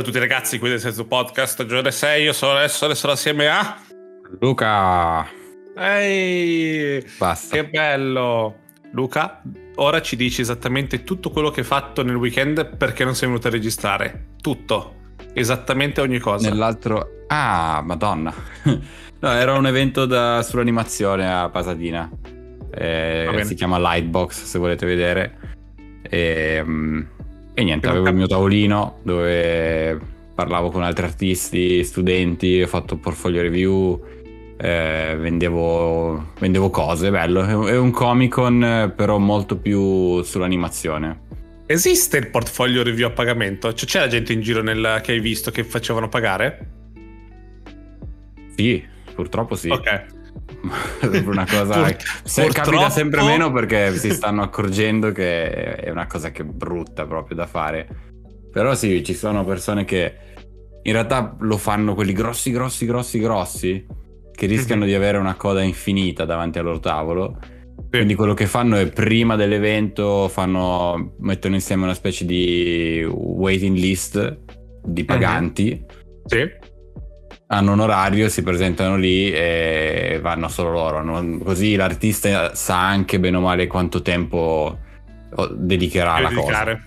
Ciao a tutti ragazzi, qui del Senso Podcast, stagione 6, io sono adesso, adesso sono assieme a... Luca! Ehi! Basta. Che bello! Luca, ora ci dici esattamente tutto quello che hai fatto nel weekend perché non sei venuto a registrare. Tutto. Esattamente ogni cosa. Nell'altro... Ah, madonna. no, era un evento da... sull'animazione a Pasadena. Eh, si chiama Lightbox, se volete vedere. E... mm, E niente, avevo il mio tavolino dove parlavo con altri artisti, studenti, ho fatto portfolio review, eh, vendevo, vendevo cose, bello. È un- Comic Con però molto più sull'animazione. Esiste il portfolio review a pagamento? Cioè, c'è la gente in giro nel- che hai visto che facevano pagare? Sì, purtroppo sì. Ok. È una cosa Pur- se purtroppo- capita sempre meno perché si stanno accorgendo che è una cosa che è brutta proprio da fare. Però sì, ci sono persone che in realtà lo fanno quelli grossi, grossi, grossi, grossi, che rischiano Mhm. di avere una coda infinita davanti al loro tavolo. Quindi quello che fanno è prima dell'evento fanno, mettono insieme una specie di waiting list di paganti Sì. Hanno un orario, si presentano lì e vanno solo loro. non- Così l'artista sa anche bene o male quanto tempo dedicherà alla cosa. dedicare.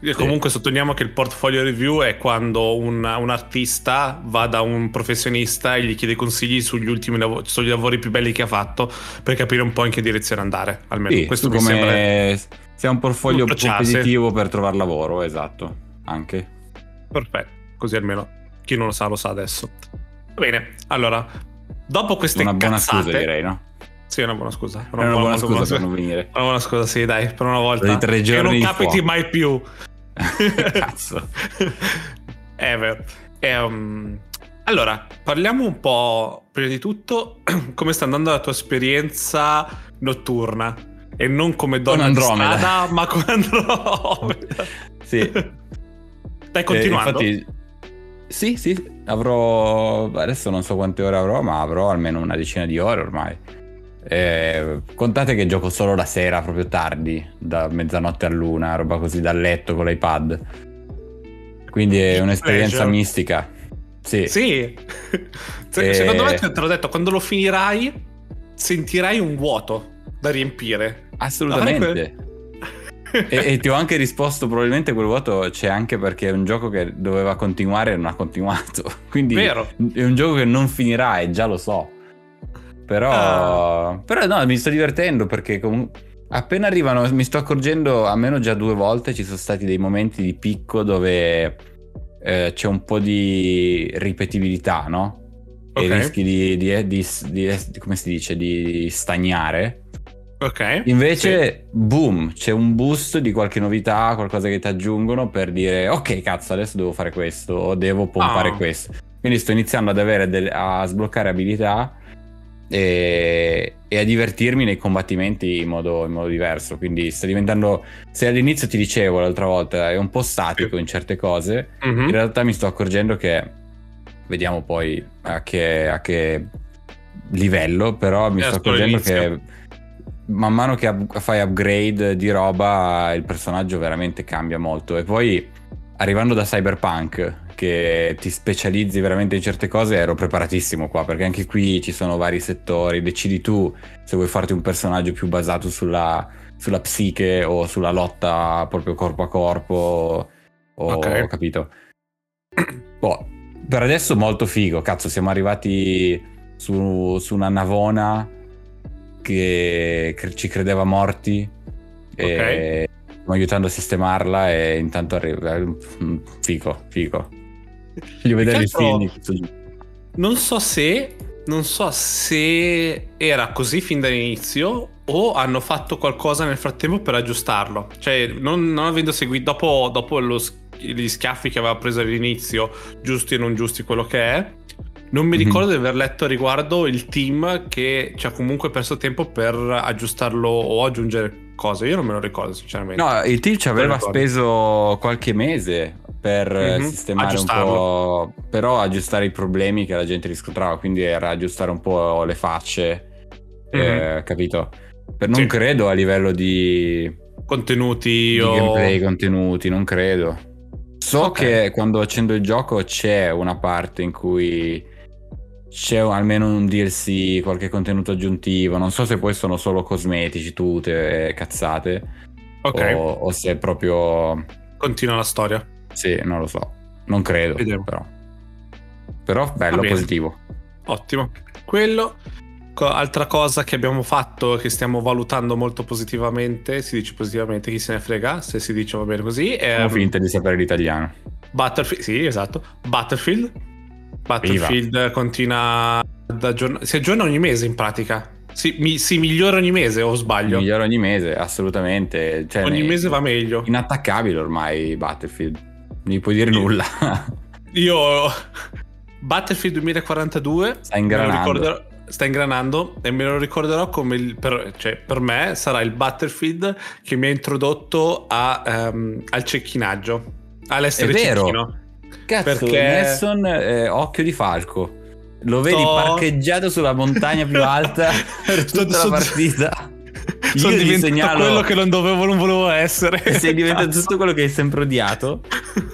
E Comunque sottolineamo che il portfolio review è quando un, un artista va da un professionista e gli chiede consigli sugli ultimi lavori, sugli lavori più belli che ha fatto per capire un po' in che direzione andare. Almeno Sì, questo mi sembra. come sia un portfolio competitivo per trovare lavoro, esatto. Anche. Perfetto, così almeno chi non lo sa lo sa adesso. Va bene, allora, dopo queste Una buona cazzate, scusa, direi, no? Sì, è una buona scusa. È una buona scusa per non venire. Una buona scusa, sì, dai, per una volta. Di tre che giorni non di capiti fuoco. mai più. Cazzo. Ever. Ehm, allora, parliamo un po', prima di tutto, come sta andando la tua esperienza notturna. E non come donna Con di Andromeda. strada, ma con Andromeda. Sì. Stai continuando? Eh, infatti, sì, sì, avrò. Adesso non so quante ore avrò, ma avrò almeno una decina di ore ormai. Eh, contate che gioco solo la sera, proprio tardi, da mezzanotte all'una, roba così dal letto con l'iPad. Quindi è un'esperienza Pleasure. mistica. Sì. Sì. Eh. Secondo me, te l'ho detto, quando lo finirai, sentirai un vuoto da riempire. Assolutamente. E, e ti ho anche risposto, probabilmente quel vuoto c'è anche perché è un gioco che doveva continuare e non ha continuato. Quindi Vero. è un gioco che non finirà e già lo so. Però, Ah. però no, mi sto divertendo perché comunque appena arrivano mi sto accorgendo, almeno già due volte ci sono stati dei momenti di picco dove eh, c'è un po' di ripetibilità, no? E Ok. rischi di, di- di- di- come si dice, di stagnare. Ok. Invece, boom, c'è un boost di qualche novità, qualcosa che ti aggiungono per dire ok, cazzo, adesso devo fare questo o devo pompare Ah. questo. Quindi sto iniziando ad avere del- a sbloccare abilità e, e a divertirmi nei combattimenti in modo, in modo diverso. Quindi sta diventando, se all'inizio ti dicevo l'altra volta, è un po' statico Sì. in certe cose, Mhm. in realtà mi sto accorgendo che vediamo poi a che, a che livello, però mi È sto solo accorgendo che man mano che up- fai upgrade di roba il personaggio veramente cambia molto. E poi arrivando da Cyberpunk che ti specializzi veramente in certe cose ero preparatissimo qua perché anche qui ci sono vari settori. Decidi tu se vuoi farti un personaggio più basato sulla, sulla psiche o sulla lotta proprio corpo a corpo o Ok. capito. Boh, per adesso molto figo cazzo siamo arrivati su, su una navona che ci credeva morti e stiamo aiutando a sistemarla e intanto arriva mm, figo figo voglio vedere altro- film. Non so se. Non so se era così fin dall'inizio o hanno fatto qualcosa nel frattempo per aggiustarlo. Cioè, non, non avendo seguito. Dopo, dopo lo gli schiaffi che aveva preso all'inizio, giusti e non giusti, quello che è. Non mi Mhm. ricordo di aver letto a riguardo il team che ci ha comunque perso tempo per aggiustarlo o aggiungere cose. Io non me lo ricordo, sinceramente. no il team ci aveva speso qualche mese per Mhm, sistemare un aggiustarlo. po' però aggiustare i problemi che la gente riscontrava quindi era aggiustare un po' le facce eh, capito per non Sì. credo a livello di Contenuti di o. gameplay, contenuti, non credo. So okay. che quando accendo il gioco c'è una parte in cui c'è almeno un DLC, qualche contenuto aggiuntivo. Non so se poi sono solo cosmetici, tute e cazzate. Ok. O, o, se è proprio. Continua la storia. Sì, non lo so. Non credo. Vediamo. Però. Però bello, positivo. Ottimo. Quello. Altra cosa che abbiamo fatto, che stiamo valutando molto positivamente, si dice positivamente, chi se ne frega, se si dice va bene così. È, finta di sapere l'italiano. Battlefield, sì, esatto. Battlefield. Battlefield Viva. continua ad aggiornare, si aggiorna ogni mese in pratica. Si, mi, si, migliora ogni mese o sbaglio? Migliora ogni mese, assolutamente. Cioè, ogni mese va meglio. Inattaccabile ormai Battlefield. Non gli puoi dire nulla. Io Battlefield 2042 sta ingranando. sta ingranando e me lo ricorderò come il, per, cioè, per me sarà il Battlefield che mi ha introdotto a, um, al cecchinaggio, all'essere cecchino. Cazzo, perché Nelson eh, occhio di falco. Lo vedi Sto... parcheggiato sulla montagna più alta per tutta Sto... la partita. Sono Io diventato segnalo... quello che non dovevo, non volevo essere. Sei diventato Cazzo. tutto quello che hai sempre odiato.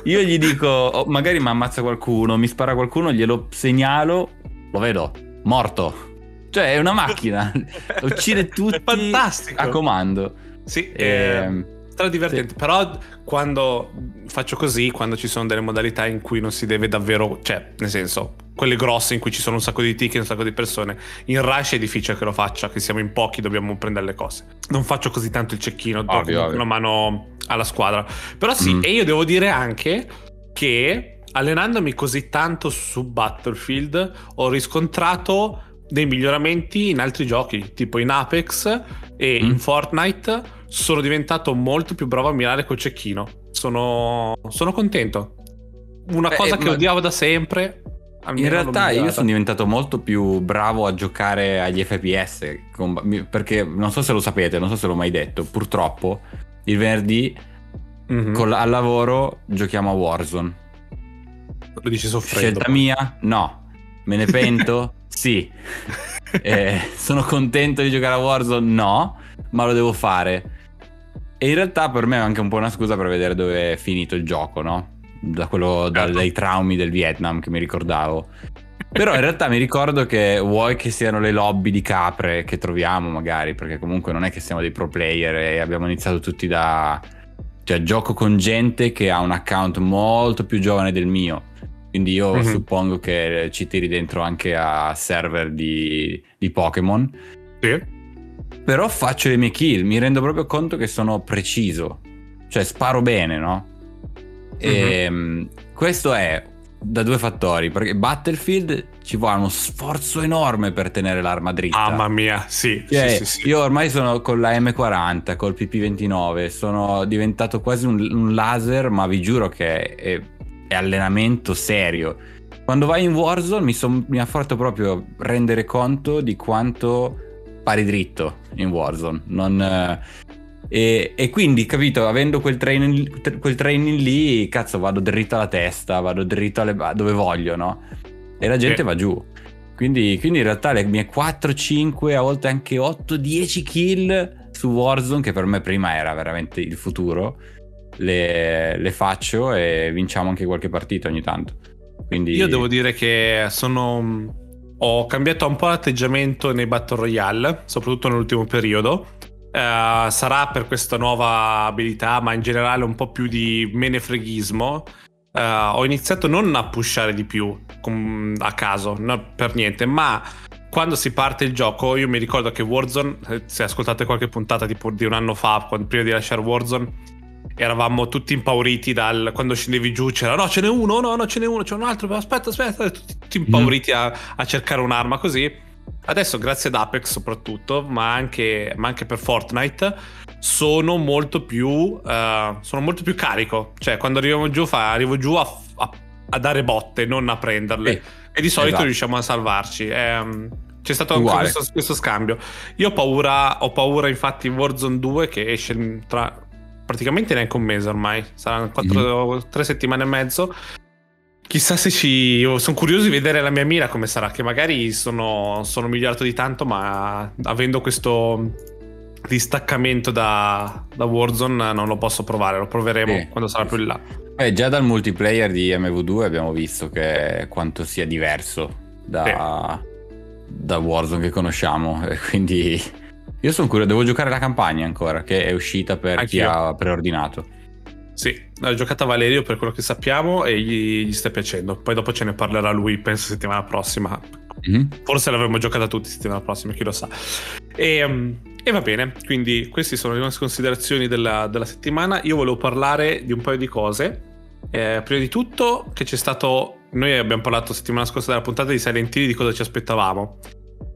Io gli dico, oh, magari mi ammazza qualcuno, mi spara qualcuno, glielo segnalo, lo vedo, morto. Cioè è una macchina, uccide tutti a comando. Sì, e... Ehm, stra divertente. Sì. Però quando faccio così, quando ci sono delle modalità in cui non si deve davvero, cioè, nel senso, quelle grosse in cui ci sono un sacco di ticket, un sacco di persone, in Rush è difficile che lo faccia, che siamo in pochi, dobbiamo prendere le cose. Non faccio così tanto il cecchino, do una mano alla squadra. Però sì, mm. e io devo dire anche che allenandomi così tanto su Battlefield ho riscontrato dei miglioramenti in altri giochi, tipo in Apex e mm. in Fortnite sono diventato molto più bravo a mirare col cecchino. Sono, sono contento. Una Beh, cosa che ma... odiavo da sempre. In realtà io sono diventato molto più bravo a giocare agli FPS, perché non so se lo sapete, non so se l'ho mai detto, purtroppo il venerdì mm-hmm. col, al lavoro giochiamo a Warzone. Lo dici soffrendo. Scelta mia? No. Me ne pento? sì. Eh, sono contento di giocare a Warzone? No, ma lo devo fare. E in realtà per me è anche un po' una scusa per vedere dove è finito il gioco, no? Da quello, certo. dai traumi del Vietnam che mi ricordavo. Però in realtà mi ricordo che vuoi che siano le lobby di capre che troviamo magari, perché comunque non è che siamo dei pro player e abbiamo iniziato tutti da... Cioè gioco con gente che ha un account molto più giovane del mio. Quindi io mm-hmm. suppongo che ci tiri dentro anche a server di, di Pokémon. Sì però faccio le mie kill, mi rendo proprio conto che sono preciso, cioè sparo bene, no? E mm-hmm. questo è da due fattori, perché Battlefield ci vuole uno sforzo enorme per tenere l'arma dritta. Mamma mia, sì, cioè, sì, sì, sì, Io ormai sono con la M40, col PP29, sono diventato quasi un, un laser, ma vi giuro che è, è, allenamento serio. Quando vai in Warzone mi, son, mi ha fatto proprio rendere conto di quanto pari dritto in Warzone. Non, eh, e, e, quindi, capito, avendo quel training, quel training lì, cazzo, vado dritto alla testa, vado dritto alle, dove voglio, no? E la gente sì. va giù. Quindi, quindi, in realtà le mie 4, 5, a volte anche 8, 10 kill su Warzone, che per me prima era veramente il futuro, le, le faccio e vinciamo anche qualche partita ogni tanto. Quindi... Io devo dire che sono ho cambiato un po' l'atteggiamento nei Battle Royale, soprattutto nell'ultimo periodo. Uh, sarà per questa nuova abilità, ma in generale un po' più di menefreghismo. Uh, ho iniziato non a pushare di più com- a caso, non per niente, ma quando si parte il gioco, io mi ricordo che Warzone, eh, se ascoltate qualche puntata tipo di un anno fa, quando, prima di lasciare Warzone, eravamo tutti impauriti dal quando scendevi giù c'era no ce n'è uno no no ce n'è uno c'è un altro aspetta aspetta tutti impauriti a, a, cercare un'arma così. Adesso grazie ad Apex soprattutto ma anche, ma anche per Fortnite sono molto più uh, sono molto più carico. Cioè quando arriviamo giù fa, arrivo giù a, a, a, dare botte non a prenderle. Eh, e di solito esatto. riusciamo a salvarci. Eh, c'è stato anche questo, questo, scambio. Io ho paura ho paura infatti Warzone 2 che esce tra praticamente neanche un mese ormai, saranno 4, mm. 3 settimane e mezzo. Chissà se ci. Sono curioso di vedere la mia mira come sarà. Che magari sono, sono migliorato di tanto, ma avendo questo distaccamento da, da, Warzone non lo posso provare. Lo proveremo eh. quando sarà più in là. Beh, già dal multiplayer di MV2 abbiamo visto che quanto sia diverso da, sì. da Warzone che conosciamo. Quindi io sono curioso, devo giocare la campagna ancora, che è uscita per Anch'io. chi ha preordinato. Sì, l'ha giocata Valerio per quello che sappiamo e gli, gli sta piacendo. Poi dopo ce ne parlerà lui, penso settimana prossima. Mm-hmm. Forse l'avremmo giocata tutti settimana prossima, chi lo sa. E, um, e, va bene, quindi queste sono le nostre considerazioni della, della settimana. Io volevo parlare di un paio di cose. Eh, prima di tutto, che c'è stato. Noi abbiamo parlato settimana scorsa della puntata di Silent Hill di cosa ci aspettavamo.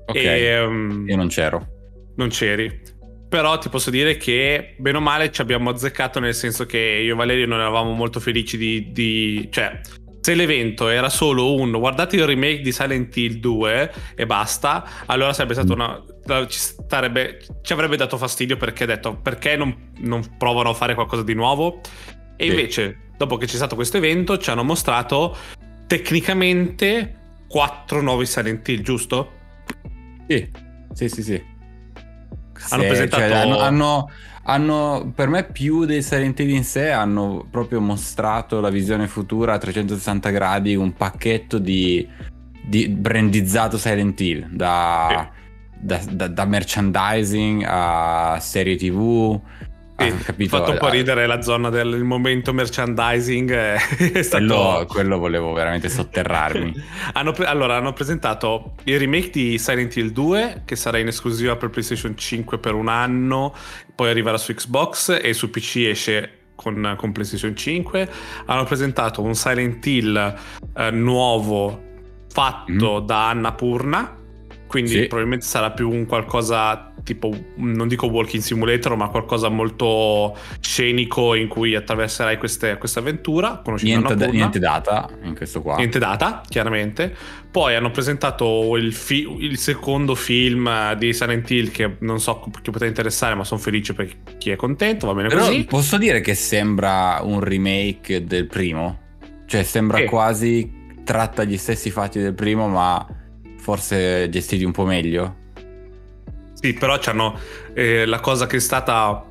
Ok. E, um, Io non c'ero. Non c'eri. Però ti posso dire che bene o male ci abbiamo azzeccato nel senso che io e Valerio non eravamo molto felici di, di... cioè se l'evento era solo un guardate il remake di Silent Hill 2 e basta, allora sarebbe stato una. Ci, starebbe, ci avrebbe dato fastidio perché ha detto perché non, non, provano a fare qualcosa di nuovo. E invece, dopo che c'è stato questo evento, ci hanno mostrato tecnicamente quattro nuovi Silent Hill, giusto? Sì, sì, sì, sì hanno presentato... Cioè, hanno, hanno, hanno, per me più dei Silent Hill in sé hanno proprio mostrato la visione futura a 360 gradi, un pacchetto di, di brandizzato Silent Hill, da, sì. da, da, da merchandising a serie tv ah, capito. fatto un po' ridere la zona del momento merchandising. È stato... quello, quello volevo veramente sotterrarmi. hanno pre- allora, hanno presentato il remake di Silent Hill 2, che sarà in esclusiva per PlayStation 5 per un anno, poi arriverà su Xbox e su PC esce con, con PlayStation 5. Hanno presentato un Silent Hill eh, nuovo fatto mm. da Anna Purna quindi sì. probabilmente sarà più un qualcosa tipo, non dico walking simulator, ma qualcosa molto scenico in cui attraverserai questa avventura. Niente, da, niente, data in questo qua. Niente data, chiaramente. Poi hanno presentato il, fi- il secondo film di Silent Hill che non so chi potrà interessare, ma sono felice per chi è contento, va bene Però così. Posso dire che sembra un remake del primo? Cioè sembra eh. quasi tratta gli stessi fatti del primo, ma forse gestiti un po' meglio. Sì, però c'hanno eh, la cosa che è stata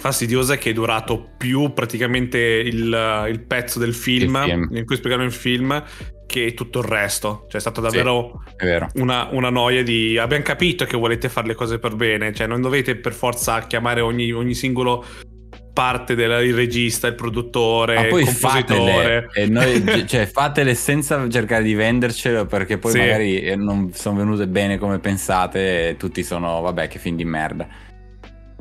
fastidiosa è che è durato più praticamente il, il pezzo del film, film, in cui spiegano il film che tutto il resto. Cioè è stato davvero sì, una, una, noia di... Abbiamo capito che volete fare le cose per bene, cioè non dovete per forza chiamare ogni, ogni singolo parte del regista, il produttore, Ma poi il compositore. Fatele, noi, cioè, fatele senza cercare di vendercelo perché poi sì. magari eh, non sono venute bene come pensate e tutti sono, vabbè, che fin di merda.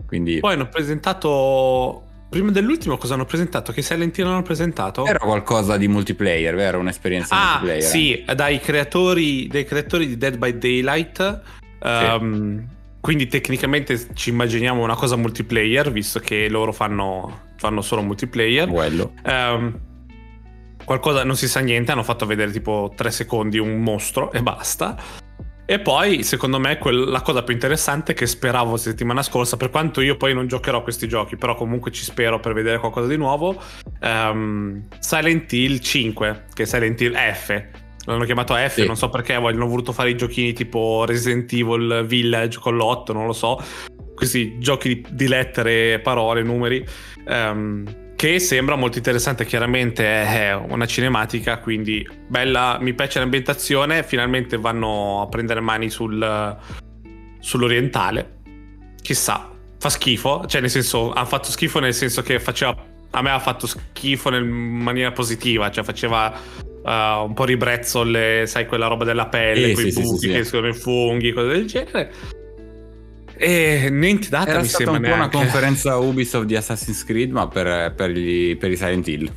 Quindi... Poi hanno presentato... Prima dell'ultimo cosa hanno presentato? Che Silent Hill hanno presentato? Era qualcosa di multiplayer, vero? Un'esperienza ah, multiplayer. sì, dai creatori, dai creatori di Dead by Daylight. Sì. Um, quindi tecnicamente ci immaginiamo una cosa multiplayer, visto che loro fanno, fanno solo multiplayer. Quello. Um, qualcosa non si sa niente, hanno fatto vedere tipo tre secondi un mostro e basta. E poi, secondo me, quel, la cosa più interessante che speravo settimana scorsa, per quanto io poi non giocherò questi giochi, però comunque ci spero per vedere qualcosa di nuovo, um, Silent Hill 5, che è Silent Hill F, L'hanno chiamato F, sì. non so perché hanno voluto fare i giochini tipo Resident Evil Village con l'otto, non lo so. Questi giochi di lettere, parole, numeri. Um, che sembra molto interessante, chiaramente è una cinematica, quindi bella, mi piace l'ambientazione, finalmente vanno a prendere mani sul, sull'orientale. Chissà, fa schifo, cioè nel senso, ha fatto schifo nel senso che faceva, a me ha fatto schifo in maniera positiva, cioè faceva uh, un po' ribrezzo, le, sai, quella roba della pelle, eh, quei sì, buchi sì, sì, che sono i funghi, cose del genere. E niente data Era mi stata sembra un po' una conferenza Ubisoft di Assassin's Creed, ma per, per, gli, per i Silent Hill.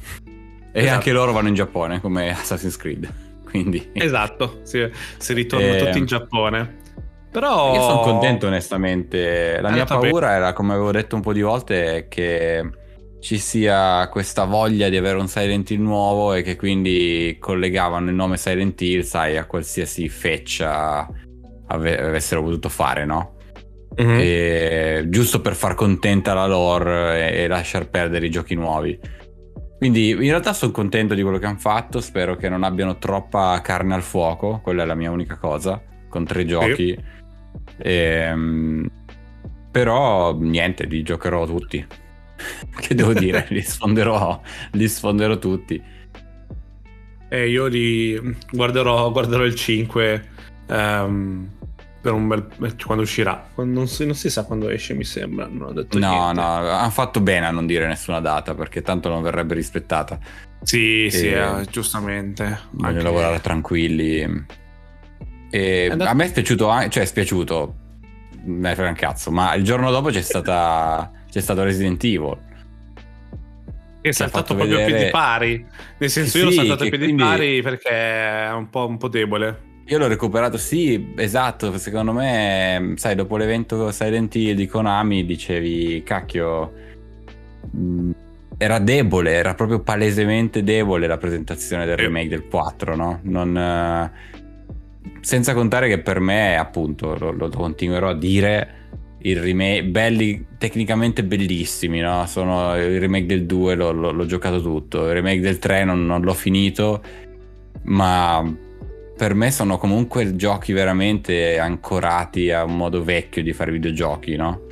E esatto. anche loro vanno in Giappone come Assassin's Creed. Quindi... Esatto, si, si ritornano e... tutti in Giappone. Però... Io sono contento onestamente. La mia paura bene. era, come avevo detto un po' di volte, che ci sia questa voglia di avere un Silent Hill nuovo e che quindi collegavano il nome Silent Hill, sai, a qualsiasi feccia ave- avessero potuto fare, no? Mm-hmm. E, giusto per far contenta la lore e, e lasciar perdere i giochi nuovi. Quindi in realtà sono contento di quello che hanno fatto, spero che non abbiano troppa carne al fuoco, quella è la mia unica cosa, con tre giochi. Sì. E, ehm, però niente, li giocherò tutti. che devo dire, li sfonderò, li sfonderò tutti. E io li guarderò, guarderò il 5 um, ehm, per un bel quando uscirà. Non si, non si, sa quando esce, mi sembra. Non ho detto no, niente. no, hanno fatto bene a non dire nessuna data perché tanto non verrebbe rispettata. Sì, e sì, eh, giustamente. Voglio lavorare tranquilli. E andato... A me è spiaciuto, cioè è spiaciuto, me frega un cazzo, ma il giorno dopo c'è, stata, c'è stato Resident Evil. Che è saltato proprio vedere... a piedi pari. Nel senso, sì, io l'ho saltato a piedi quindi... pari perché è un po', un po' debole. Io l'ho recuperato, sì, esatto. Secondo me, sai, dopo l'evento Silent Hill di Konami, dicevi, cacchio, mh, era debole, era proprio palesemente debole la presentazione del remake del 4, no? Non, eh, senza contare che per me, appunto, lo, lo continuerò a dire, il remake, belli, tecnicamente bellissimi, no? Sono il remake del 2, l'ho, l'ho, l'ho giocato tutto, il remake del 3 non, non l'ho finito, ma per me sono comunque giochi veramente ancorati a un modo vecchio di fare videogiochi, no?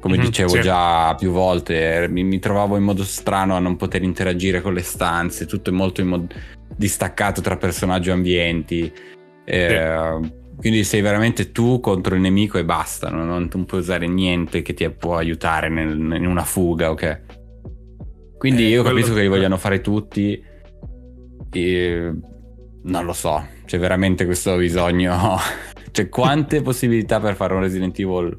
Come mm-hmm, dicevo sì. già più volte, mi, mi, trovavo in modo strano a non poter interagire con le stanze, tutto è molto mod- distaccato tra personaggi e ambienti. Eh, sì. Quindi sei veramente tu contro il nemico e basta, no? non, non, puoi usare niente che ti può aiutare nel, in una fuga, ok? Quindi eh, io capisco che li vogliano fare tutti. E non lo so, c'è veramente questo bisogno. c'è quante possibilità per fare un Resident Evil.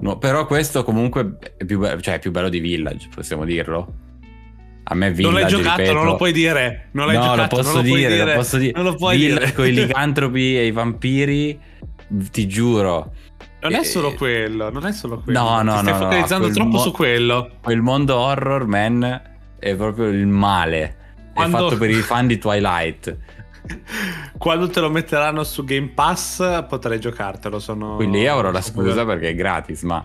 No, però questo comunque è più, be- cioè è più bello di Village, possiamo dirlo. A me Village, Non l'hai giocato, ripeto, non lo puoi dire. Non l'hai no, giocato, lo posso lo dire, dire, lo posso dire. Non lo puoi Village dire. con i licantropi e i vampiri, ti giuro. Non è solo quello, non è solo quello. No, no, Ti stai no, focalizzando no, troppo mo- su quello. Quel mondo horror, man, è proprio il male. Quando... È fatto per i fan di Twilight. Quando te lo metteranno su Game Pass potrai giocartelo. Sono... Quindi io avrò la scusa perché è gratis, ma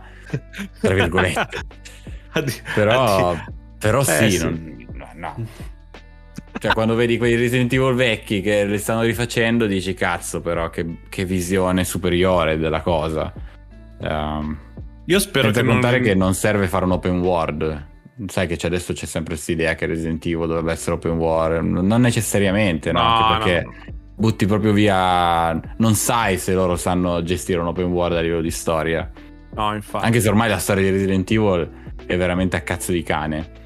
tra virgolette. Addio, però, addio. Però eh, sì, sì. Non, no, no. Cioè, quando vedi quei Resident Evil vecchi che li stanno rifacendo, dici cazzo, però che, che visione superiore della cosa. Um, io spero che contare non... che non serve fare un open world sai che c'è, adesso c'è sempre questa idea che Resident Evil dovrebbe essere open world, non necessariamente, no? no Anche perché no. butti proprio via, non sai se loro sanno gestire un open world a livello di storia. No, infatti. Anche se ormai la storia di Resident Evil è veramente a cazzo di cane.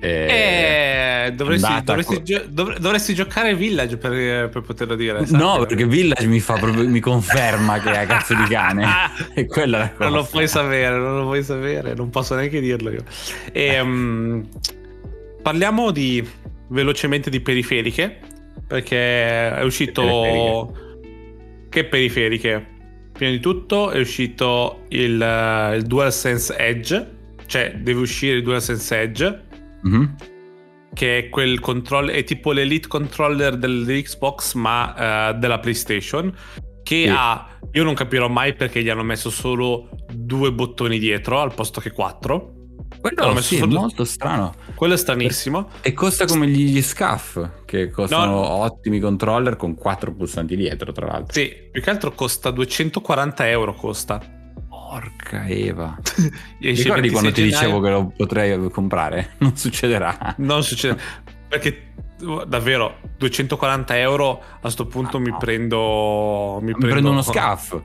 Eh, dovresti, dovresti, gio- dov- dovresti, giocare Village per, per poterlo dire. No, perché Village mi, fa proprio, mi conferma che è cazzo di cane. e quella è. Non lo puoi sapere, non lo puoi sapere, non posso neanche dirlo io. E, um, parliamo di velocemente di periferiche, perché è uscito... Periferiche. Che periferiche? Prima di tutto è uscito il, il DualSense Edge, cioè deve uscire il DualSense Edge Mm-hmm. Che è quel controller, è tipo l'elite controller dell'Xbox, ma uh, della PlayStation. Che sì. ha, io non capirò mai perché gli hanno messo solo due bottoni dietro al posto che quattro. Quello sì, solo... è molto strano. Quello è stranissimo. E costa come gli, gli SCAF, che costano no. ottimi controller con quattro pulsanti dietro, tra l'altro. Sì, più che altro costa 240 euro. Costa. Porca Eva. Ricordi quando ti gennaio... dicevo che lo potrei comprare? Non succederà. Non succederà. Perché davvero 240 euro a questo punto ah, mi, no. prendo, mi, mi prendo. prendo uno scaff.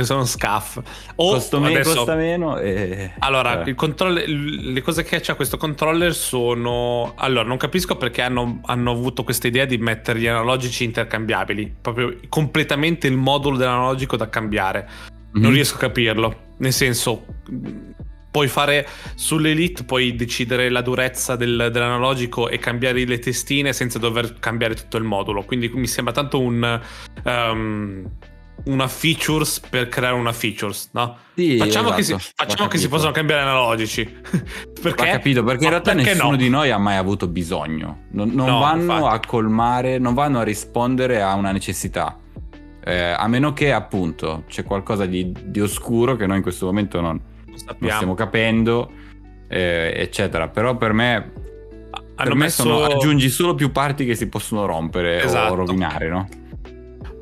Sono scaff. O costa, me- adesso... costa meno. E... Allora, eh. le cose che c'ha questo controller sono. Allora, non capisco perché hanno, hanno avuto questa idea di mettere gli analogici intercambiabili. Proprio completamente il modulo dell'analogico da cambiare. Non mm riesco a capirlo. Nel senso, puoi fare sull'Elite, puoi decidere la durezza del, dell'analogico e cambiare le testine senza dover cambiare tutto il modulo. Quindi mi sembra tanto un. Um, una features per creare una features, no? Sì, facciamo esatto, che, si, facciamo che si possono cambiare analogici. perché? Ho capito, perché in realtà perché nessuno no? di noi ha mai avuto bisogno. Non, non no, vanno infatti. a colmare, non vanno a rispondere a una necessità. Eh, a meno che appunto c'è qualcosa di, di, oscuro che noi in questo momento non, non stiamo capendo, eh, eccetera. Però per me, per me messo... sono, aggiungi solo più parti che si possono rompere esatto. o rovinare, no?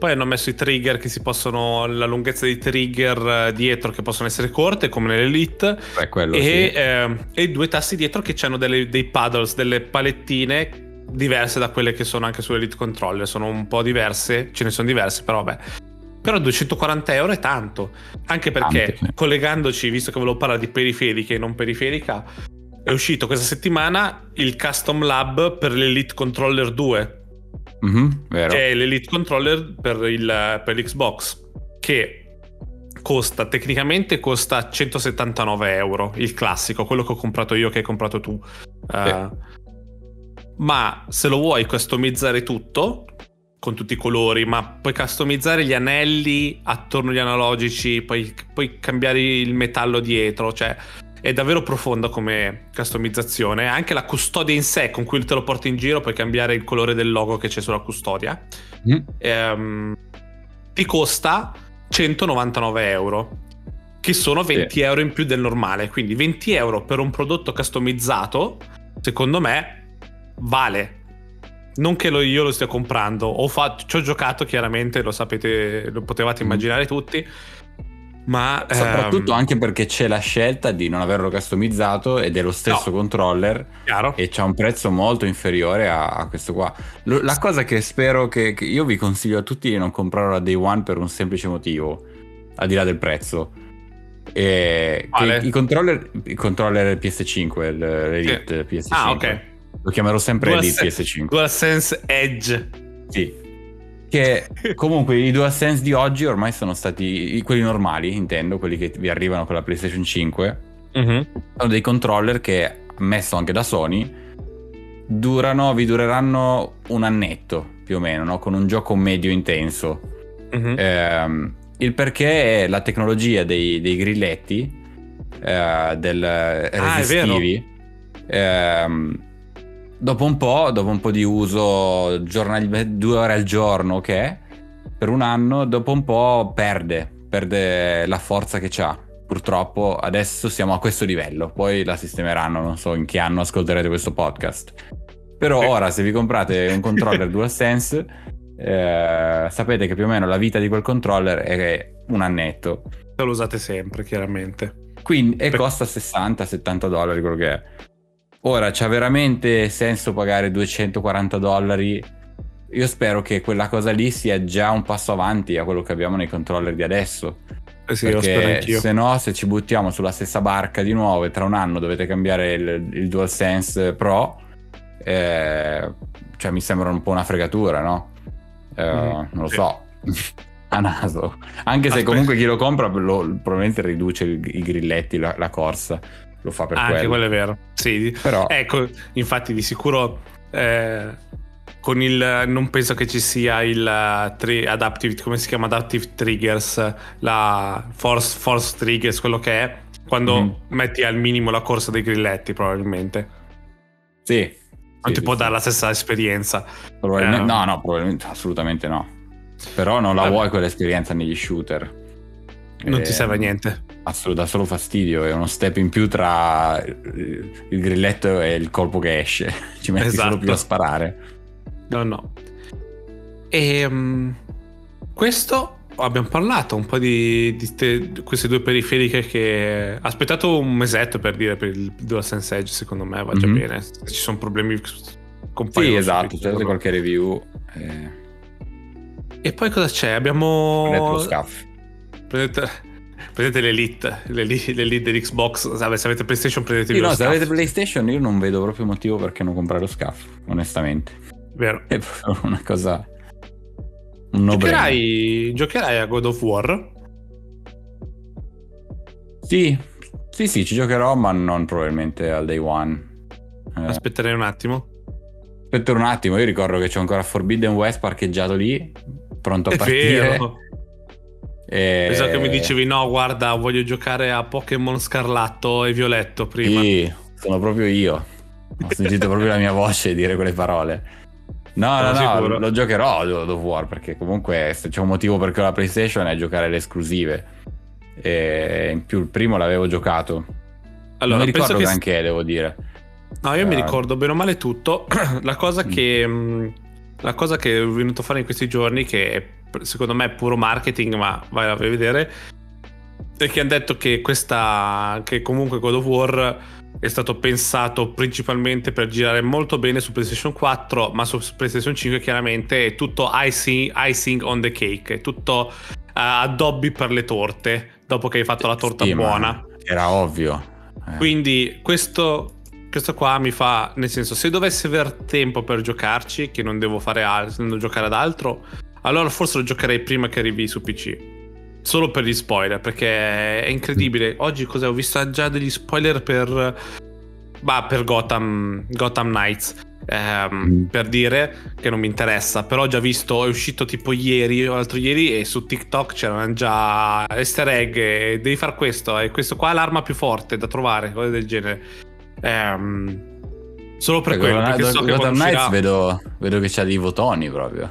Poi hanno messo i trigger che si possono, la lunghezza dei trigger eh, dietro che possono essere corte come nell'Elite. Beh, quello, e, sì. eh, e due tassi dietro che hanno delle, dei paddles, delle palettine diverse da quelle che sono anche sull'Elite Controller. Sono un po' diverse, ce ne sono diverse, però vabbè. Però 240 euro è tanto. Anche perché Tante, sì. collegandoci, visto che volevo parlare di periferiche e non periferica, è uscito questa settimana il Custom Lab per l'Elite Controller 2 Mhm, vero. che è l'Elite Controller per, il, per l'Xbox, che costa, tecnicamente costa 179 euro, il classico, quello che ho comprato io, che hai comprato tu. Eh, ma se lo vuoi customizzare tutto, con tutti i colori, ma puoi customizzare gli anelli attorno agli analogici, poi puoi cambiare il metallo dietro, cioè è davvero profonda come customizzazione. Anche la custodia in sé, con cui te lo porti in giro, puoi cambiare il colore del logo che c'è sulla custodia. Mm. Ehm, ti costa 199 euro, che sono 20 Sì. euro in più del normale. Quindi 20 euro per un prodotto customizzato, secondo me, vale. Non che lo- io lo stia comprando, ho fatto, ci ho giocato chiaramente, lo sapete, lo potevate Mm. immaginare tutti. Ma Soprattutto ehm, anche perché c'è la scelta di non averlo customizzato ed è lo stesso No. controller chiaro. e c'ha un prezzo molto inferiore a, a questo qua. Lo- la cosa che spero che, che io vi consiglio a tutti di non comprarlo da day one per un semplice motivo, al di là del prezzo. E Quale? che i controller, i controller PS5, il- l'Elite PS5. Ah, ok. Lo chiamerò sempre DualSense- PS5. DualSense Edge. Sì. Che comunque i DualSense di oggi ormai sono stati quelli normali, intendo, quelli che vi arrivano con la PlayStation 5. Mhm. Sono dei controller che, ammesso anche da Sony, durano, vi dureranno un annetto più o meno, no? con un gioco medio intenso. Mhm. Ehm, il perché è la tecnologia dei, dei grilletti, eh, del Ah, resistivi. ehm, dopo un po', dopo un po' di uso giornali- due ore al giorno, che per un anno, dopo un po' perde, perde la forza che ha. Purtroppo adesso siamo a questo livello, poi la sistemeranno, non so in che anno ascolterete questo podcast. Però ora se vi comprate un controller DualSense, eh, sapete che più o meno la vita di quel controller è un annetto. Lo usate sempre, chiaramente. Quindi, e costa 60-70 dollari quello che è. Ora, c'ha veramente senso pagare 240 dollari? Io spero che quella cosa lì sia già un passo avanti a quello che abbiamo nei controller di adesso. Eh sì, perché se no, se ci buttiamo sulla stessa barca di nuovo e tra un anno dovete cambiare il, il DualSense Pro, eh, cioè mi sembra un po' una fregatura, no? Eh, Mm, non lo sì. so. a naso. Anche se Aspetta. comunque chi lo compra lo- probabilmente riduce i grilletti, la, la corsa. Lo fa per Ah, Anche quello. quello è vero. Sì. Però Ecco, infatti, di sicuro eh, con il non penso che ci sia il eh, tri- adaptive, come si chiama? Adaptive triggers, la force, force triggers, quello che è quando Mhm. metti al minimo la corsa dei grilletti, probabilmente. sì. Non Sì, ti sì, può sì. dare la stessa esperienza. Probabilmente- Eh. No, no, probabilmente assolutamente no. Però non la Vabbè. vuoi quell'esperienza negli shooter. Non Eh, ti serve a niente. Assolut- dà solo fastidio, è uno step in più tra eh, il grilletto e il colpo che esce. Ci metti solo Esatto. più a sparare. No, no. E mm, questo abbiamo parlato un po' di, di ste- queste due periferiche che aspettate un mesetto per dire per il DualSense Edge, secondo me va già Mhm. bene. Se ci sono problemi con Sì, esatto, c'è stata qualche review. Eh, E poi cosa c'è? Abbiamo detto lo scaff. prendete, prendete l'Elite, l'Elite, l'Elite dell'Xbox. Se avete PlayStation prendetevi Sì, no, se avete PlayStation io non vedo proprio motivo perché non comprare lo scaff, onestamente. vero? È proprio una cosa... Un no Giocherai, giocherai a God of War? Sì, sì, sì, ci giocherò, ma non probabilmente al day one. Eh, Aspetterei un attimo. aspetta un attimo, io ricordo che c'è ancora Forbidden West parcheggiato lì, pronto a È partire. vero. E... Pensavo che mi dicevi no, guarda, voglio giocare a Pokémon Scarlatto e Violetto prima. Sì, sono proprio io. Ho sentito proprio la mia voce dire quelle parole. No, no, no, sicuro. lo giocherò God of War perché comunque se c'è un motivo perché ho la PlayStation è giocare le esclusive. E in più il primo l'avevo giocato. Allora, non mi ricordo che... granché, devo dire. No, io mi Eh. ricordo bene o male tutto. la cosa Mm. che... La cosa che è venuto a fare in questi giorni, che secondo me è puro marketing, ma vai a vedere, è che hanno detto che questa, che comunque God of War è stato pensato principalmente per girare molto bene su PlayStation 4, ma su PlayStation 5 chiaramente è tutto icing, icing on the cake, è tutto uh, addobbi per le torte, dopo che hai fatto la torta sì, buona. Era ovvio. Eh. Quindi questo, questo qua mi fa, nel senso, se dovessi aver tempo per giocarci, che non devo fare altro, non devo giocare ad altro, allora forse lo giocherei prima che arrivi su PC. Solo per gli spoiler, perché è incredibile. Oggi cosa ho visto già degli spoiler per. Bah, per Gotham, Gotham Knights. Ehm, mm. Per dire che non mi interessa, però ho già visto, è uscito tipo ieri o l'altro ieri e su TikTok c'erano già easter egg. E devi fare questo, e questo qua è l'arma più forte da trovare, cose del genere. Ehm, solo per quello. Perché so Gotham Knights vedo, vedo che c'ha dei votoni proprio.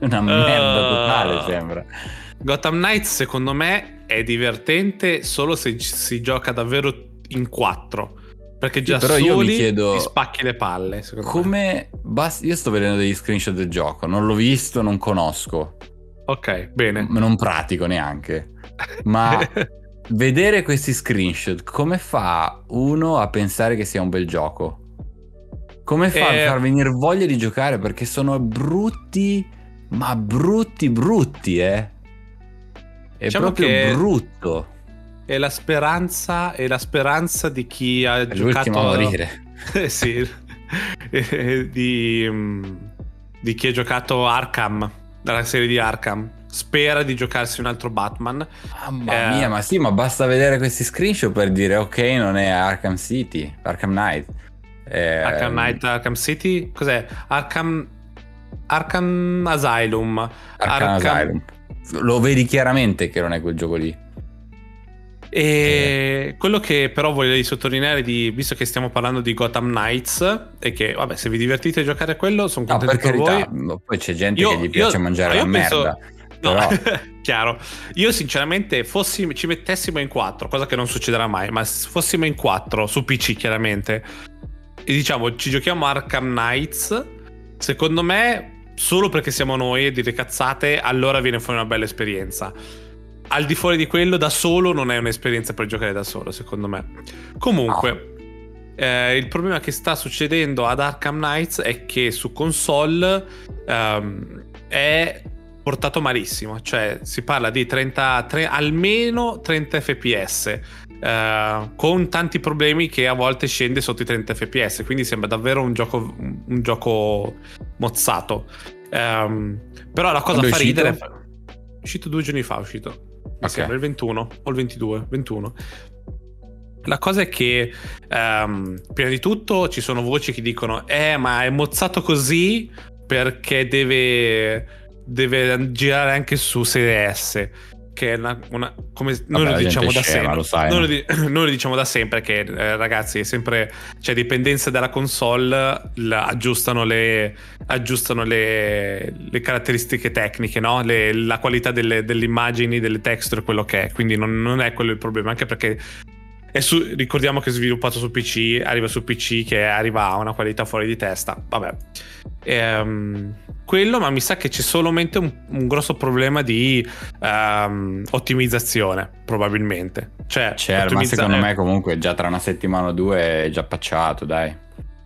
Una merda uh, totale sembra. Gotham Knights secondo me è divertente solo se si gioca davvero in quattro. Perché già sì, però io mi chiedo ti spacchi le palle. Come basta... Io sto vedendo degli screenshot del gioco, non l'ho visto, non conosco. Ok, bene. Non pratico neanche. Ma vedere questi screenshot, come fa uno a pensare che sia un bel gioco? Come fa eh... a far venire voglia di giocare? Perché sono brutti, ma brutti, brutti, eh. È diciamo proprio brutto. È la speranza, è la speranza di chi ha è giocato. a morire. eh sì. di, mm, di chi ha giocato Arkham, dalla serie di Arkham. Spera di giocarsi un altro Batman. Mamma eh, mia, ma sì, ma basta vedere questi screenshot per dire ok, non è Arkham City, Arkham Knight. Eh, Arkham Knight, Arkham City? Cos'è? Arkham Arkham Asylum. Arkham, Arkham... Asylum lo vedi chiaramente che non è quel gioco lì. E eh. quello che però voglio sottolineare, di, visto che stiamo parlando di Gotham Knights, è che vabbè, se vi divertite a giocare a quello, sono contento no, per, carità, voi. Poi c'è gente io, che gli piace io, mangiare la penso, merda. No, chiaro. Io sinceramente fossi, ci mettessimo in quattro, cosa che non succederà mai, ma se fossimo in quattro su PC chiaramente, e diciamo ci giochiamo Arkham Knights, secondo me solo perché siamo noi e dire cazzate, allora viene fuori una bella esperienza. Al di fuori di quello, da solo non è un'esperienza per giocare da solo, secondo me. Comunque, no. eh, il problema che sta succedendo ad Arkham Knights è che su console ehm, è portato malissimo. Cioè, si parla di 30, 3, almeno 30 fps. Uh, con tanti problemi che a volte scende sotto i 30 fps quindi sembra davvero un gioco, un gioco mozzato. Um, però la cosa Quando fa ridere è uscito due giorni fa uscito. Mi okay. sembra il 21 o il 22 21 la cosa è che um, prima di tutto ci sono voci che dicono eh ma è mozzato così perché deve deve girare anche su Serie S che è una, una come noi lo diciamo da scema, sempre. Lo sai, noi, no? lo, noi, lo, diciamo da sempre che eh, ragazzi è sempre c'è dipendenza dalla console, la, aggiustano, le, aggiustano le, le, caratteristiche tecniche, no? le, la qualità delle, delle, immagini, delle texture, quello che è. Quindi non, non è quello il problema, anche perché su, ricordiamo che è sviluppato su PC, arriva su PC che arriva a una qualità fuori di testa. Vabbè. Ehm, quello, ma mi sa che c'è solamente un, un grosso problema di um, ottimizzazione, probabilmente. Cioè, certo, ottimizza- ma secondo me comunque già tra una settimana o due è già pacciato, dai.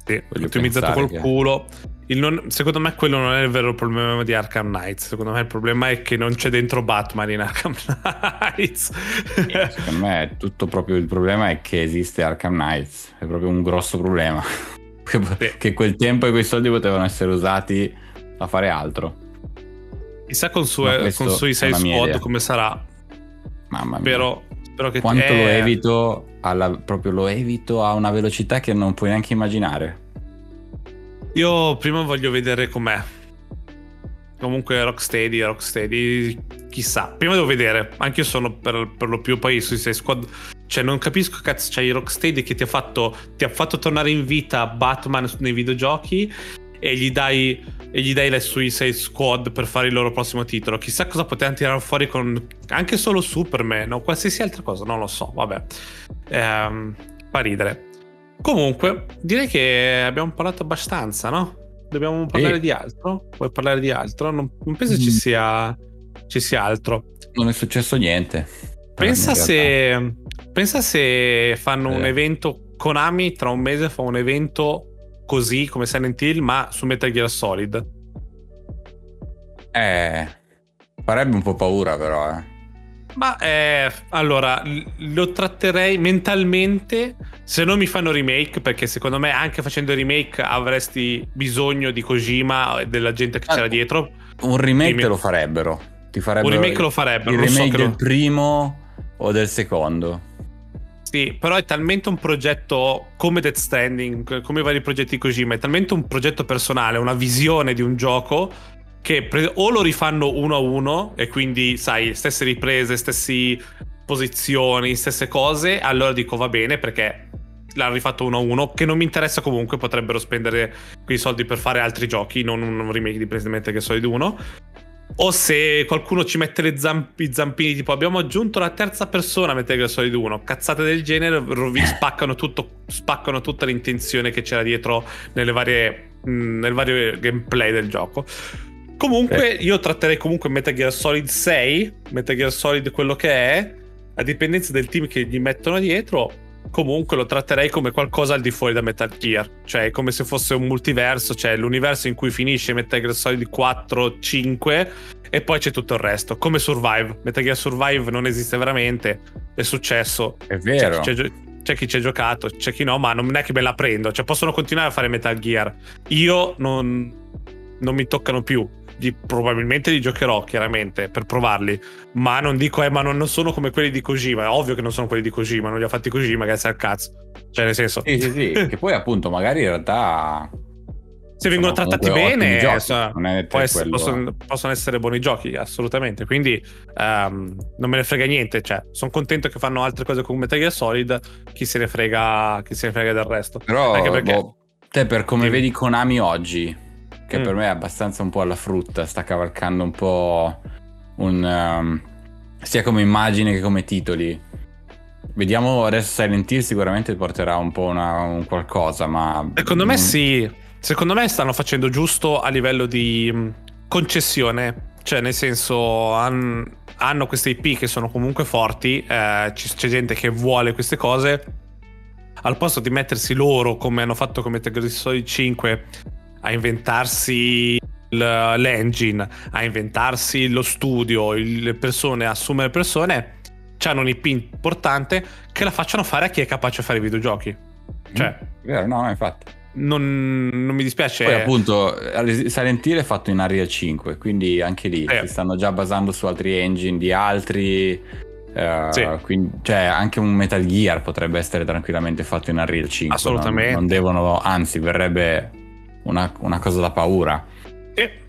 Sì, ottimizzato col che... culo. Non, secondo me quello non è il vero problema di Arkham Knights. Secondo me il problema è che non c'è dentro Batman in Arkham Knights. secondo me è tutto proprio il problema è che esiste Arkham Knights. È proprio un grosso problema. Sì. che quel tempo e quei soldi potevano essere usati a fare altro. Chissà con, sue, con sui 6 squad come sarà. Mamma mia. Però, spero che Quanto è... lo evito, alla, proprio lo evito a una velocità che non puoi neanche immaginare. Io prima voglio vedere com'è. Comunque Rocksteady, Rocksteady, chissà. Prima devo vedere. Anche io sono per, per lo più poi sui 6 squad. Cioè, non capisco, cazzo, c'hai Rocksteady che ti ha fatto, ti ha fatto tornare in vita Batman nei videogiochi e gli dai, e gli dai le Suicide Squad per fare il loro prossimo titolo. Chissà cosa potevano tirare fuori con anche solo Superman o qualsiasi altra cosa, non lo so, vabbè. Ehm, fa ridere. Comunque, direi che abbiamo parlato abbastanza, no? Dobbiamo parlare sì. di altro? Vuoi parlare di altro? Non, non penso mm. ci sia ci sia altro. Non è successo niente. Pensa se, pensa se fanno eh. un evento Konami tra un mese fa un evento così come Silent Hill ma su Metal Gear Solid. Eh, farebbe un po' paura però, eh. Ma eh, allora lo tratterei mentalmente se non mi fanno remake, perché secondo me anche facendo remake avresti bisogno di Kojima e della gente che ah, c'era dietro. Un remake te lo farebbero. Ti farebbero. Un remake lo farebbero. Il remake so del lo... primo o del secondo. Sì, però è talmente un progetto come Death Stranding, come i vari progetti Kojima, è talmente un progetto personale, una visione di un gioco che pre- o lo rifanno uno a uno e quindi, sai, stesse riprese, stesse posizioni, stesse cose, allora dico va bene perché l'hanno rifatto uno a uno, che non mi interessa comunque, potrebbero spendere quei soldi per fare altri giochi, non un remake di Presidente che Solid 1. O se qualcuno ci mette le zampi, i zampini, tipo abbiamo aggiunto la terza persona a Metal Gear Solid 1, cazzate del genere, spaccano, tutto, spaccano tutta l'intenzione che c'era dietro nelle varie, mh, nel vario gameplay del gioco. Comunque, eh. io tratterei comunque Metal Gear Solid 6, Metal Gear Solid quello che è, a dipendenza del team che gli mettono dietro, comunque lo tratterei come qualcosa al di fuori da Metal Gear, cioè come se fosse un multiverso, cioè l'universo in cui finisce Metal Gear Solid 4, 5 e poi c'è tutto il resto, come Survive. Metal Gear Survive non esiste veramente, è successo. È vero. C'è, c'è, c'è chi ci ha giocato, c'è chi no, ma non è che me la prendo, cioè possono continuare a fare Metal Gear. Io non, non mi toccano più di, probabilmente li giocherò chiaramente per provarli, ma non dico, eh, ma non, non, sono come quelli di Kojima. È ovvio che non sono quelli di Kojima, non li ha fatti Kojima, grazie al cazzo. Cioè, nel senso. Sì, sì, sì. che poi, appunto, magari in realtà. Se vengono trattati bene, giochi, so, essere, possono, possono, essere buoni giochi, assolutamente. Quindi um, non me ne frega niente. Cioè, sono contento che fanno altre cose con Metal Gear Solid. Chi se ne frega, chi se ne frega del resto. Però, Anche perché, boh, te, per come vedi Konami oggi, che mm. per me è abbastanza un po' alla frutta, sta cavalcando un po' un... Um, sia come immagine che come titoli. Vediamo adesso Silent Hill sicuramente porterà un po' una, un qualcosa, ma... Secondo me sì, secondo me stanno facendo giusto a livello di mm, concessione, cioè nel senso han, hanno queste IP che sono comunque forti, eh, c'è gente che vuole queste cose, al posto di mettersi loro come hanno fatto con Metal Gear Solid 5 a inventarsi l'engine, a inventarsi lo studio, le persone, assumere persone, hanno un IP importante che la facciano fare a chi è capace di fare i videogiochi. Cioè, mm, vero, no, infatti. Non, non, mi dispiace. Poi, appunto, Silent Hill è fatto in Unreal 5, quindi anche lì eh. si stanno già basando su altri engine di altri. Uh, sì. quindi, cioè, anche un Metal Gear potrebbe essere tranquillamente fatto in Unreal 5. Assolutamente. Non, non devono, anzi, verrebbe una, una cosa da paura. E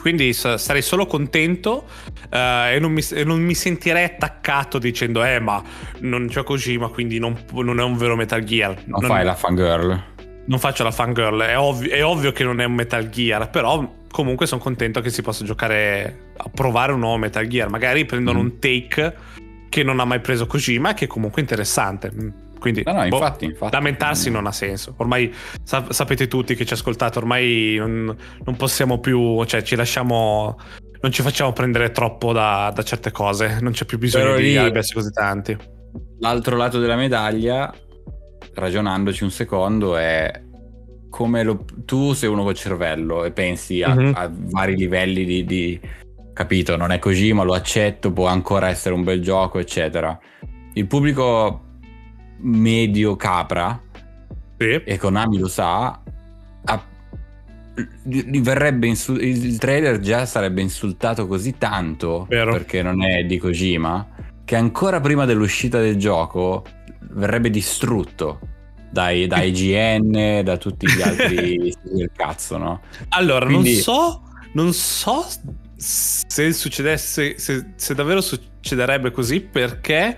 quindi sarei solo contento uh, e, non mi, e, non mi, sentirei attaccato dicendo eh ma non c'è Kojima quindi non, non, è un vero Metal Gear. Non, non fai la fangirl. Non faccio la fangirl, è, ovvio, è ovvio che non è un Metal Gear, però comunque sono contento che si possa giocare a provare un nuovo Metal Gear. Magari prendono mm. un take che non ha mai preso Kojima, che è comunque interessante. Quindi no, no, infatti, boh, infatti. lamentarsi non ha senso. Ormai sap- sapete tutti che ci ascoltate, ormai non, non, possiamo più, cioè ci lasciamo, non ci facciamo prendere troppo da, da certe cose, non c'è più bisogno Però di arrabbiarsi così tanti. L'altro lato della medaglia, ragionandoci un secondo, è come lo, tu sei uno col cervello e pensi a, mm-hmm. a vari livelli di, di, capito, non è così, ma lo accetto, può ancora essere un bel gioco, eccetera. Il pubblico medio capra, sì. e Konami lo sa, a, insul- il trailer già sarebbe insultato così tanto Vero. perché non è di Kojima che ancora prima dell'uscita del gioco verrebbe distrutto dai, da IGN, da tutti gli altri del cazzo, no? Allora, Quindi... non so, non so se succedesse, se, se davvero succederebbe così perché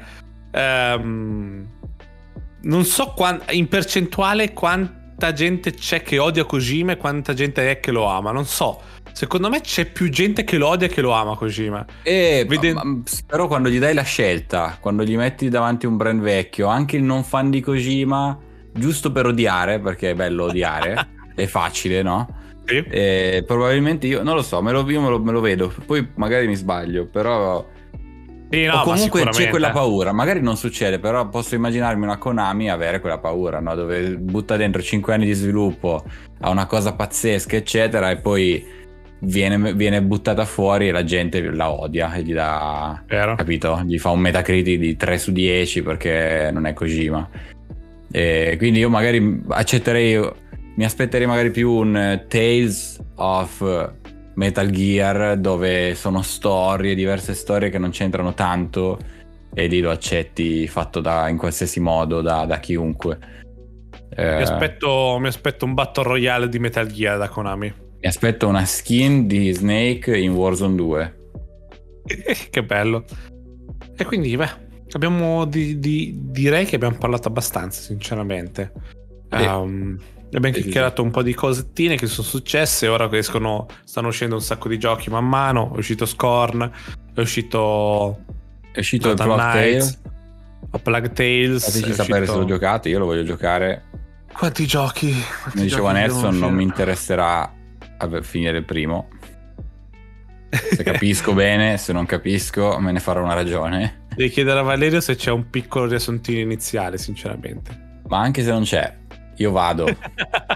um, non so quant- in percentuale quanta gente c'è che odia Kojima e quanta gente è che lo ama, non so. Secondo me c'è più gente che lo odia che lo ama Kojima. E Vede... ma, ma, però quando gli dai la scelta, quando gli metti davanti un brand vecchio, anche il non fan di Kojima, giusto per odiare, perché è bello odiare, è facile, no? Sì. E probabilmente io, non lo so, me lo, io me lo, me lo vedo, poi magari mi sbaglio, però... Sì, no, comunque c'è quella paura, magari non succede, però posso immaginarmi una Konami avere quella paura, no? dove butta dentro 5 anni di sviluppo a una cosa pazzesca, eccetera, e poi viene, viene, buttata fuori e la gente la odia e gli dà, Vero. capito? Gli fa un Metacritic di 3 su 10 perché non è Kojima. E quindi io magari accetterei, mi aspetterei magari più un Tales of Metal Gear dove sono storie, diverse storie che non c'entrano tanto e lì lo accetti fatto da, in qualsiasi modo da, da chiunque. Eh, mi, aspetto, mi aspetto un battle royale di Metal Gear da Konami. Mi aspetto una skin di Snake in Warzone 2. che bello. E quindi, beh, abbiamo di, di, direi che abbiamo parlato abbastanza, sinceramente. Eh. Um, abbiamo chiacchierato un po' di cosettine che sono successe. Ora che escono, stanno uscendo un sacco di giochi man mano. È uscito Scorn, è uscito. È uscito il Plug Tales. O Plug Tales. Fateci sapere uscito... se lo giocate, io lo voglio giocare. Quanti giochi? Quanti Come diceva Nelson, non mi interesserà a finire il primo. Se capisco bene, se non capisco, me ne farò una ragione. Devi chiedere a Valerio se c'è un piccolo riassuntino iniziale, sinceramente. Ma anche se non c'è, io vado.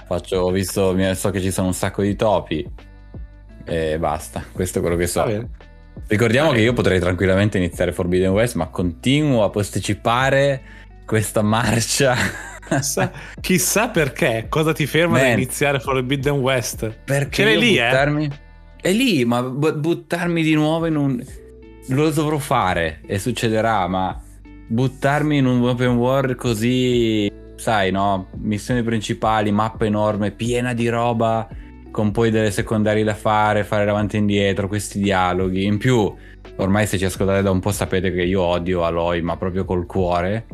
Faccio, ho visto, so che ci sono un sacco di topi. E basta, questo è quello che so. Ricordiamo che io potrei tranquillamente iniziare Forbidden West, ma continuo a posticipare questa marcia chissà, chissà, perché, cosa ti ferma Man, da iniziare Forbidden West? Perché Ce lì, eh? buttarmi... eh? È lì, ma buttarmi di nuovo in un... Lo dovrò fare e succederà, ma buttarmi in un open world così, sai, no? Missioni principali, mappa enorme, piena di roba, con poi delle secondarie da fare, fare davanti e indietro, questi dialoghi. In più, ormai se ci ascoltate da un po' sapete che io odio Aloy, ma proprio col cuore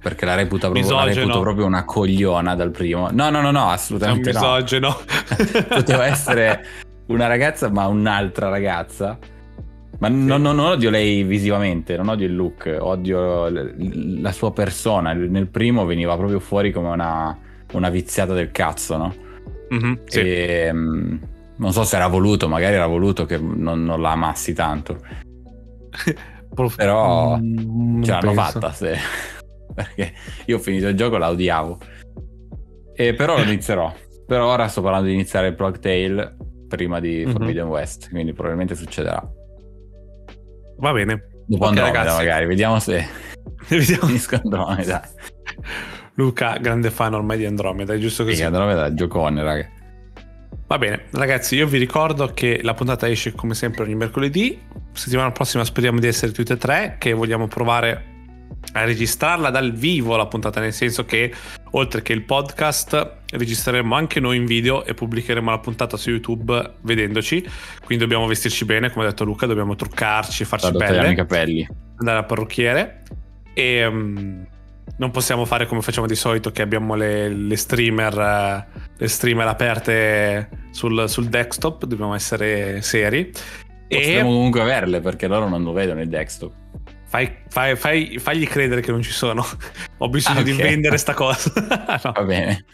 perché la reputa proprio, la reputo proprio una cogliona dal primo. No, no, no, no, assolutamente no. Misogeno. Poteva essere una ragazza, ma un'altra ragazza. Ma sì. non, non, odio lei visivamente, non odio il look, odio la sua persona. Nel primo veniva proprio fuori come una, una viziata del cazzo, no? Mm-hmm, sì. e, ehm, non so se era voluto, magari era voluto che non, non la amassi tanto. Però mm, ce l'hanno fatta se perché io ho finito il gioco la odiavo. E però lo inizierò. Per ora sto parlando di iniziare il Plug Tale prima di mm-hmm. Forbidden West, quindi probabilmente succederà. Va bene. Dopo okay, Andromeda ragazzi. magari, vediamo se vediamo. finisco Andromeda. Luca, grande fan ormai di Andromeda, è giusto così? Sì, Andromeda è giocone, raga. Va bene, ragazzi, io vi ricordo che la puntata esce come sempre ogni mercoledì. Settimana prossima speriamo di essere tutti e tre, che vogliamo provare a registrarla dal vivo la puntata, nel senso che oltre che il podcast registreremo anche noi in video e pubblicheremo la puntata su YouTube vedendoci, quindi dobbiamo vestirci bene, come ha detto Luca, dobbiamo truccarci, farci belle, i capelli, andare al parrucchiere e um, non possiamo fare come facciamo di solito che abbiamo le, le streamer, le streamer aperte sul, sul desktop, dobbiamo essere seri. Possiamo e... comunque averle perché loro non lo vedono il desktop. Fai, fai, fai, fagli credere che non ci sono. Ho bisogno ah, okay. di vendere sta cosa. no. Va bene.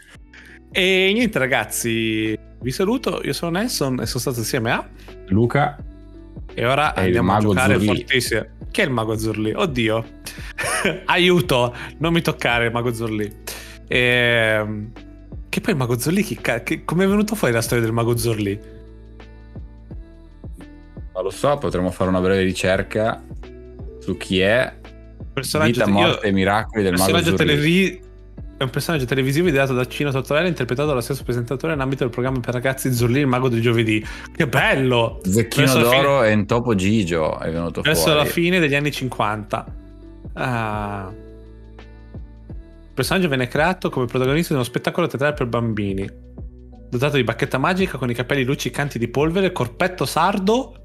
E niente, ragazzi, vi saluto. Io sono Nelson e sono stato insieme a Luca. E ora e andiamo a giocare Zurli. fortissimo. Chi è il mago Zurli? Oddio. Aiuto, non mi toccare, mago Zurli. E... Ehm, che poi il mago Zurli, chi ca... che... come è venuto fuori la storia del mago Zurli? Ma lo so, potremmo fare una breve ricerca su chi è. Personaggio Vita, morte e miracoli del mago televi- è un personaggio televisivo ideato da Cino Tortorella interpretato dallo stesso presentatore nell'ambito del programma per ragazzi Zurli, il mago del giovedì. Che bello! Zecchino Verso d'oro fine... e in Topo Gigio è venuto Verso fuori. la fine degli anni 50 uh... il personaggio venne creato come protagonista di uno spettacolo teatrale per bambini dotato di bacchetta magica con i capelli luccicanti di polvere corpetto sardo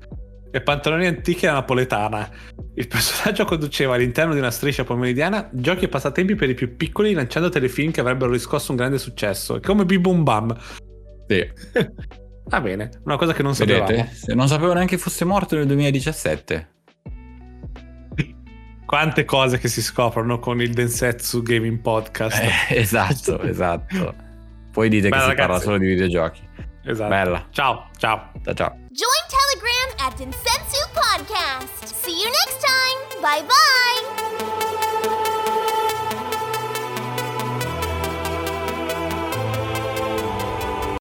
e pantaloni antichi alla napoletana. Il personaggio conduceva all'interno di una striscia pomeridiana giochi e passatempi per i più piccoli lanciando telefilm che avrebbero riscosso un grande successo, come Bim Bum Bam. Sì. Va bene, una cosa che non Vedete? sapevamo. Non sapevo neanche fosse morto nel 2017. Quante cose che si scoprono con il Densetsu Gaming Podcast. Eh, esatto, esatto. Poi dite Beh, che ragazzi, si parla solo di videogiochi. Esatto. Bella. Ciao, ciao. Ciao, ciao. Join Telegram at Densensu Podcast. See you next time. Bye bye.